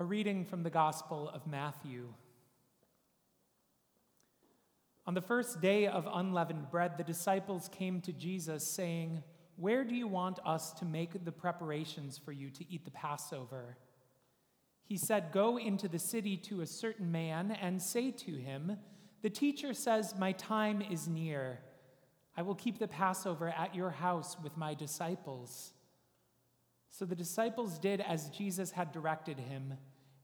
A reading from the Gospel of Matthew. On the first day of unleavened bread, the disciples came to Jesus, saying, Where do you want us to make the preparations for you to eat the Passover? He said, Go into the city to a certain man and say to him, The teacher says, My time is near. I will keep the Passover at your house with my disciples. So the disciples did as Jesus had directed him,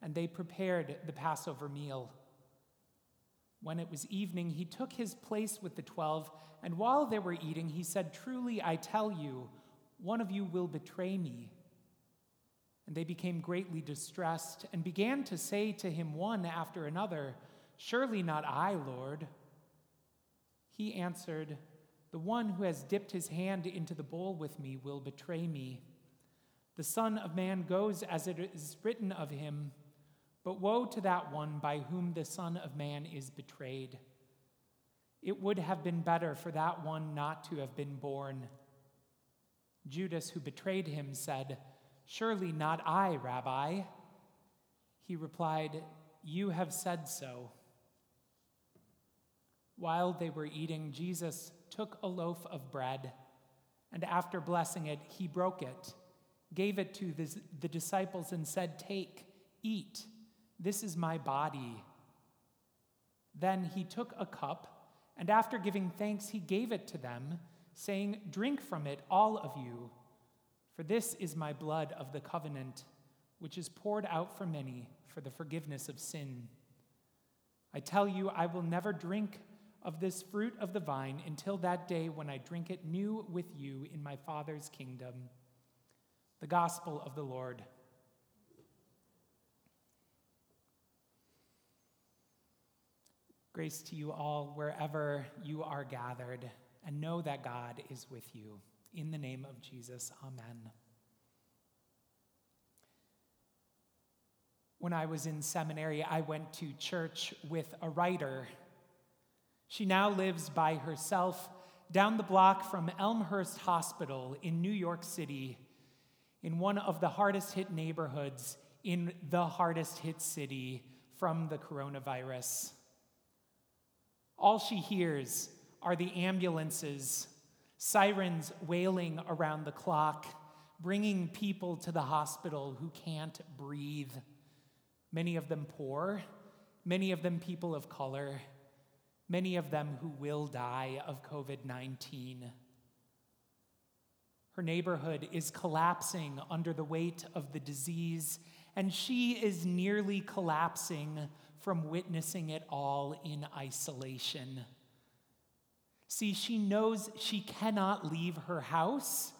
and they prepared the Passover meal. When it was evening, he took his place with the twelve, and while they were eating, he said, Truly, I tell you, one of you will betray me. And they became greatly distressed and began to say to him one after another, Surely not I, Lord. He answered, The one who has dipped his hand into the bowl with me will betray me. The Son of Man goes as it is written of him, but woe to that one by whom the Son of Man is betrayed. It would have been better for that one not to have been born. Judas, who betrayed him, said, Surely not I, Rabbi. He replied, You have said so. While they were eating, Jesus took a loaf of bread, and after blessing it, he broke it, gave it to the, disciples, and said, Take, eat, this is my body. Then he took a cup, and after giving thanks, he gave it to them, saying, Drink from it, all of you. For this is my blood of the covenant, which is poured out for many for the forgiveness of sin. I tell you, I will never drink of this fruit of the vine until that day when I drink it new with you in my Father's kingdom. The Gospel of the Lord. Grace to you all wherever you are gathered, and know that God is with you. In the name of Jesus, amen. When I was in seminary, I went to church with a writer. She now lives by herself down the block from Elmhurst Hospital in New York City, in one of the hardest hit neighborhoods in the hardest hit city from the coronavirus. All she hears are the ambulances sirens wailing around the clock, bringing people to the hospital who can't breathe. Many of them poor, many of them people of color, many of them who will die of COVID 19. Her neighborhood is collapsing under the weight of the disease, and she is nearly collapsing from witnessing it all in isolation. See, she knows she cannot leave her house,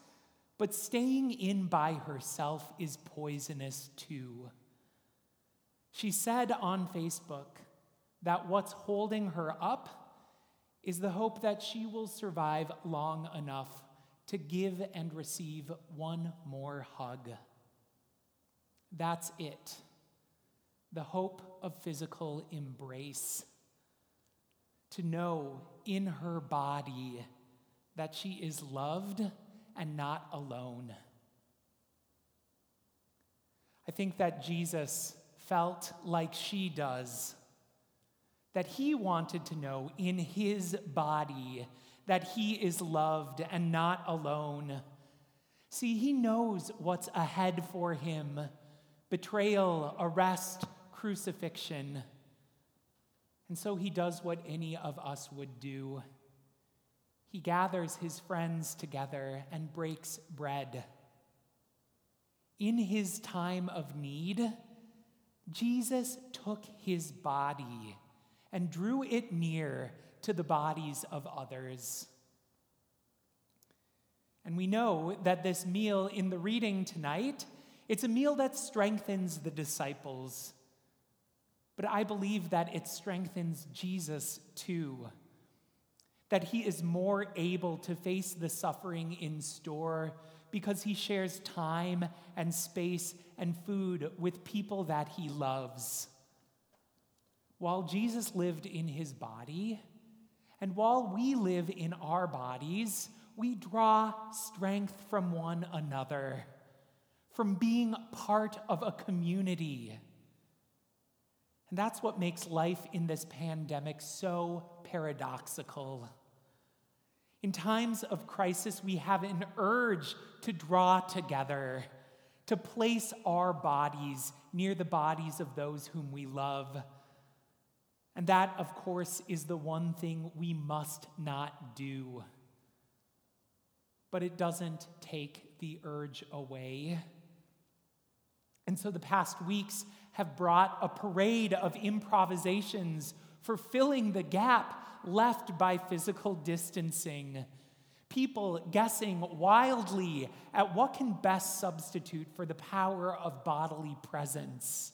but staying in by herself is poisonous too. She said on Facebook that what's holding her up is the hope that she will survive long enough to give and receive one more hug. That's it. The hope of physical embrace to know in her body that she is loved and not alone. I think that Jesus felt like she does, that he wanted to know in his body that he is loved and not alone. See, he knows what's ahead for him betrayal, arrest, crucifixion. And so he does what any of us would do. He gathers his friends together and breaks bread. In his time of need, Jesus took his body and drew it near to the bodies of others. And we know that this meal in the reading tonight, it's a meal that strengthens the disciples but I believe that it strengthens Jesus too. That he is more able to face the suffering in store because he shares time and space and food with people that he loves. While Jesus lived in his body, and while we live in our bodies, we draw strength from one another, from being part of a community And that's what makes life in this pandemic so paradoxical. In times of crisis, we have an urge to draw together, to place our bodies near the bodies of those whom we love. And that, of course, is the one thing we must not do. But it doesn't take the urge away. And so the past weeks have brought a parade of improvisations for filling the gap left by physical distancing. People guessing wildly at what can best substitute for the power of bodily presence.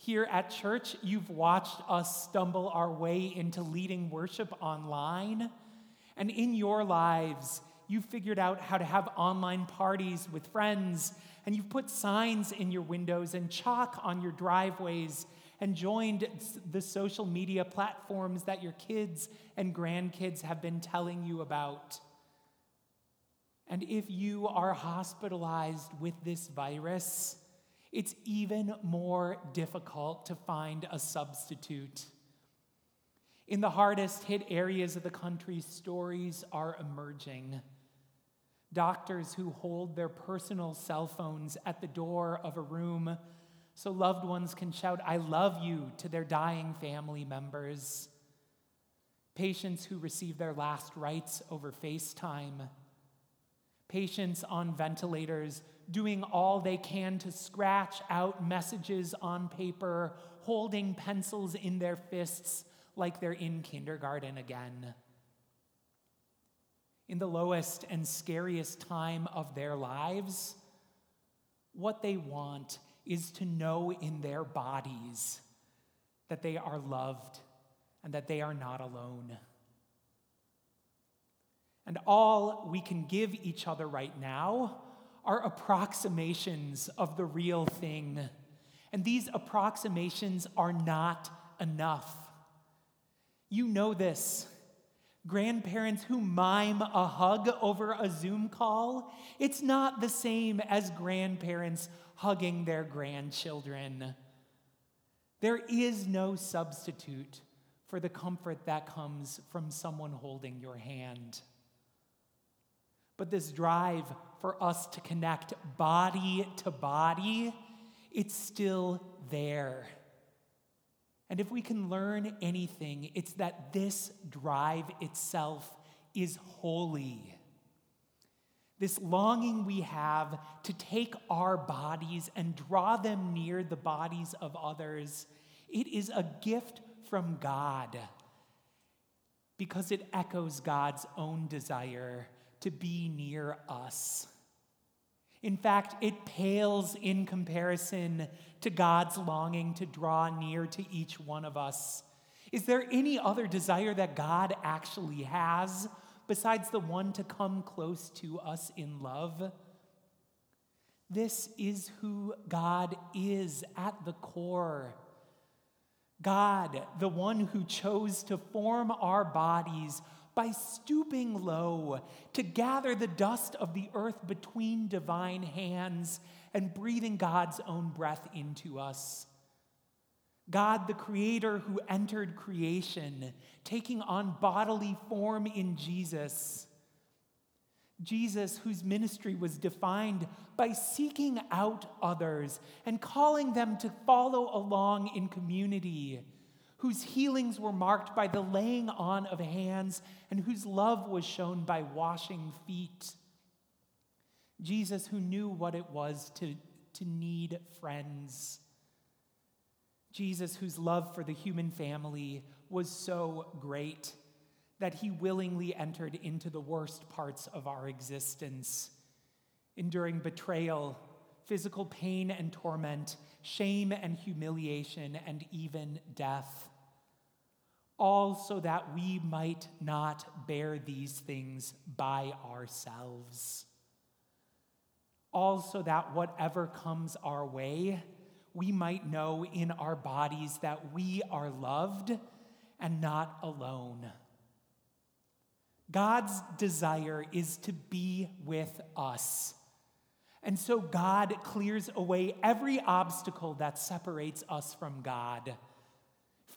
Here at church, you've watched us stumble our way into leading worship online. And in your lives, you've figured out how to have online parties with friends, and you've put signs in your windows and chalk on your driveways and joined the social media platforms that your kids and grandkids have been telling you about. And if you are hospitalized with this virus, it's even more difficult to find a substitute. In the hardest hit areas of the country, stories are emerging. Doctors who hold their personal cell phones at the door of a room so loved ones can shout, I love you to their dying family members. Patients who receive their last rites over FaceTime. Patients on ventilators doing all they can to scratch out messages on paper, holding pencils in their fists like they're in kindergarten again. In the lowest and scariest time of their lives, what they want is to know in their bodies that they are loved and that they are not alone. And all we can give each other right now are approximations of the real thing. And these approximations are not enough. You know this. Grandparents who mime a hug over a Zoom call, it's not the same as grandparents hugging their grandchildren. There is no substitute for the comfort that comes from someone holding your hand. But this drive for us to connect body to body, it's still there. And if we can learn anything, it's that this drive itself is holy. This longing we have to take our bodies and draw them near the bodies of others, it is a gift from God because it echoes God's own desire to be near us. In fact, it pales in comparison to God's longing to draw near to each one of us. Is there any other desire that God actually has besides the one to come close to us in love. This is who God is at the core. God, the one who chose to form our bodies by stooping low to gather the dust of the earth between divine hands and breathing God's own breath into us. God, the Creator who entered creation, taking on bodily form in Jesus. Jesus, whose ministry was defined by seeking out others and calling them to follow along in community, whose healings were marked by the laying on of hands, and whose love was shown by washing feet. Jesus, who knew what it was to, to need friends Jesus, whose love for the human family was so great that he willingly entered into the worst parts of our existence, enduring betrayal, physical pain and torment, shame and humiliation, and even death. All so that we might not bear these things by ourselves. All so that whatever comes our way, we might know in our bodies that we are loved and not alone. God's desire is to be with us. And so God clears away every obstacle that separates us from God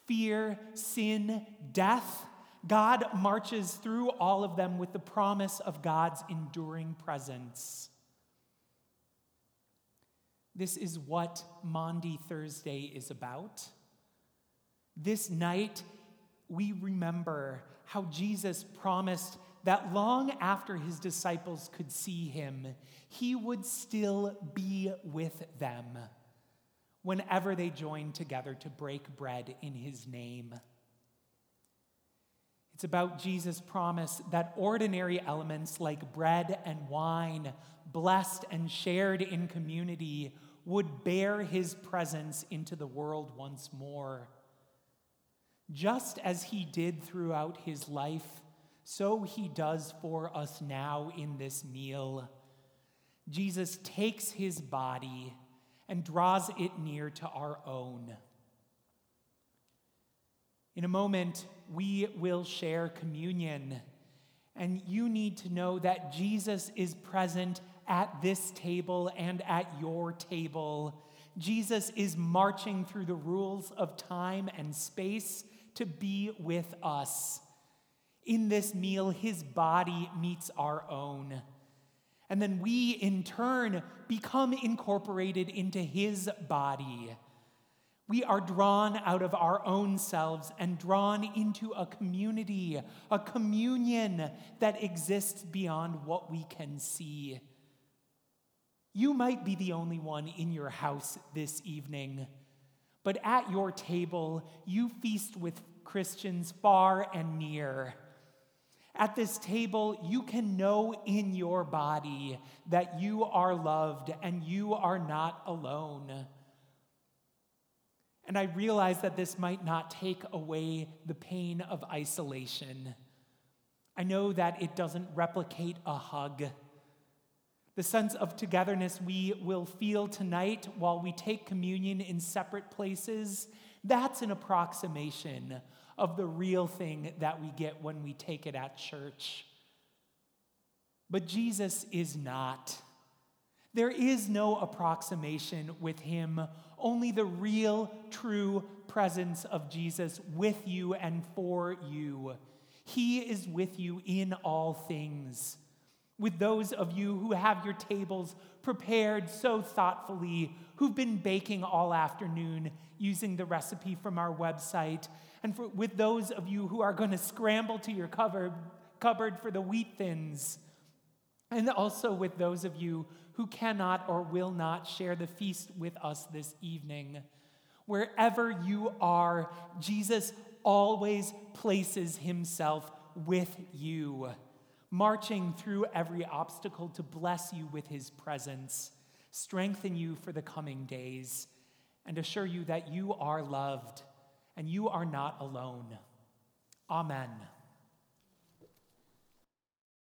fear, sin, death. God marches through all of them with the promise of God's enduring presence. This is what Maundy Thursday is about. This night, we remember how Jesus promised that long after his disciples could see him, he would still be with them whenever they joined together to break bread in his name. It's about Jesus' promise that ordinary elements like bread and wine, blessed and shared in community, would bear his presence into the world once more. Just as he did throughout his life, so he does for us now in this meal. Jesus takes his body and draws it near to our own. In a moment, we will share communion, and you need to know that Jesus is present at this table and at your table. Jesus is marching through the rules of time and space to be with us. In this meal, his body meets our own. And then we, in turn, become incorporated into his body. We are drawn out of our own selves and drawn into a community, a communion that exists beyond what we can see. You might be the only one in your house this evening, but at your table, you feast with Christians far and near. At this table, you can know in your body that you are loved and you are not alone. And I realize that this might not take away the pain of isolation. I know that it doesn't replicate a hug. The sense of togetherness we will feel tonight while we take communion in separate places, that's an approximation of the real thing that we get when we take it at church. But Jesus is not. There is no approximation with him, only the real, true presence of Jesus with you and for you. He is with you in all things. With those of you who have your tables prepared so thoughtfully, who've been baking all afternoon using the recipe from our website, and for, with those of you who are going to scramble to your cupboard, cupboard for the wheat thins, and also with those of you who cannot or will not share the feast with us this evening. Wherever you are, Jesus always places himself with you, marching through every obstacle to bless you with his presence, strengthen you for the coming days, and assure you that you are loved and you are not alone. Amen.